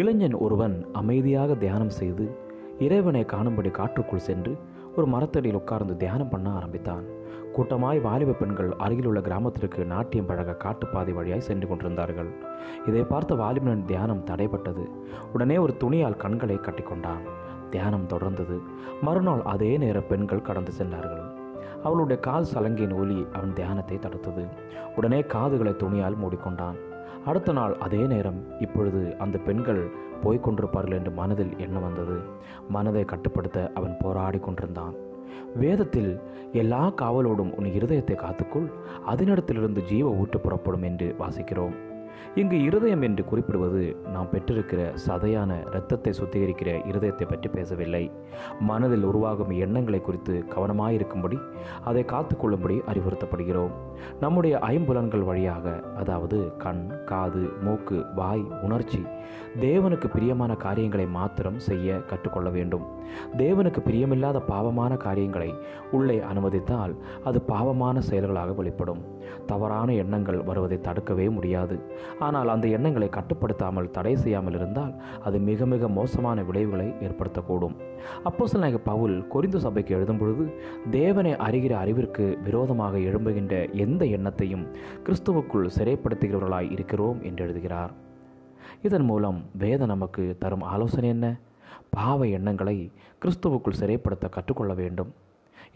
இளைஞன் ஒருவன் அமைதியாக தியானம் செய்து இறைவனை காணும்படி காற்றுக்குள் சென்று ஒரு மரத்தடியில் உட்கார்ந்து தியானம் பண்ண ஆரம்பித்தான். கூட்டமாய் வாலிப பெண்கள் அருகிலுள்ள கிராமத்திற்கு நாட்டியம் பழக காட்டுப்பாதை வழியாய் சென்று கொண்டிருந்தார்கள். இதை பார்த்த வாலிபனின் தியானம் தடைப்பட்டது உடனே ஒரு துணியால் கண்களை கட்டிக்கொண்டான் தியானம் தொடர்ந்தது. மறுநாள் அதே நேர பெண்கள் கடந்து சென்றார்கள். அவளுடைய கால் சலங்கின் ஒலி அவன் தியானத்தை தடுத்தது. உடனே காதுகளை துணியால் மூடிக்கொண்டான். அடுத்த நாள் அதே நேரம் இப்பொழுது அந்த பெண்கள் போய்க் கொண்டிருப்பார்கள் என்று மனதில் எண்ணம் வந்தது. மனதை கட்டுப்படுத்த அவன் போராடி கொண்டிருந்தான். வேதத்தில் எல்லா காவலோடும் உன் இருதயத்தை காத்துக்கொள். அதனிடத்திலிருந்து ஜீவ ஊற்று புறப்படும் என்று வாசிக்கிறோம். இங்கு இருதயம் என்று குறிப்பிடுவது நாம் பெற்றிருக்கிற சதையான இரத்தத்தை சுத்திகரிக்கிற இருதயத்தை பற்றி பேசவில்லை. மனதில் உருவாகும் எண்ணங்களை குறித்து கவனமாயிருக்கும்படி அதை காத்துக்கொள்ளும்படி அறிவுறுத்தப்படுகிறோம். நம்முடைய ஐம்புலன்கள் வழியாக அதாவது கண் காது மூக்கு வாய் உணர்ச்சி தேவனுக்கு பிரியமான காரியங்களை மாத்திரம் செய்ய கற்றுக்கொள்ள வேண்டும். தேவனுக்கு பிரியமில்லாத பாவமான காரியங்களை உள்ளே அனுமதித்தால் அது பாவமான செயல்களாக வெளிப்படும். தவறான எண்ணங்கள் வருவதை தடுக்கவே முடியாது. ஆனால் அந்த எண்ணங்களை கட்டுப்படுத்தாமல் தடை செய்யாமல் இருந்தால் அது மிக மிக மோசமான விளைவுகளை ஏற்படுத்தக்கூடும். அப்போ சில பவுல் கொரிந்து சபைக்கு எழுதும் பொழுது தேவனை அறிகிற அறிவிற்கு விரோதமாக எழும்புகின்ற எந்த எண்ணத்தையும் கிறிஸ்துவுக்குள் சிறைப்படுத்துகிறவர்களாய் இருக்கிறோம் என்று எழுதுகிறார். இதன் மூலம் வேத நமக்கு தரும் ஆலோசனை என்ன? பாவ எண்ணங்களை கிறிஸ்துவுக்குள் சிறைப்படுத்த கற்றுக்கொள்ள வேண்டும்.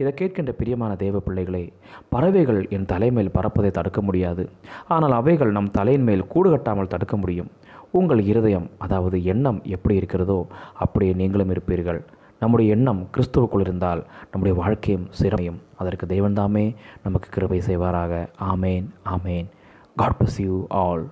இதை கேட்கின்ற பிரியமான தேவ பிள்ளைகளே பறவைகள் என் தலைமேல் பறப்பதை தடுக்க முடியாது. ஆனால் அவைகள் நம் தலையின் மேல் கூடு கட்டாமல் தடுக்க முடியும். உங்கள் இருதயம் அதாவது எண்ணம் எப்படி இருக்கிறதோ அப்படியே நீங்களும் இருப்பீர்கள். நம்முடைய எண்ணம் கிறிஸ்துவுக்குள் இருந்தால் நம்முடைய வாழ்க்கையும் சிறமையும் அதற்கு தெய்வந்தாமே நமக்கு கிருபை செய்வாராக. Amen amen. God bless you all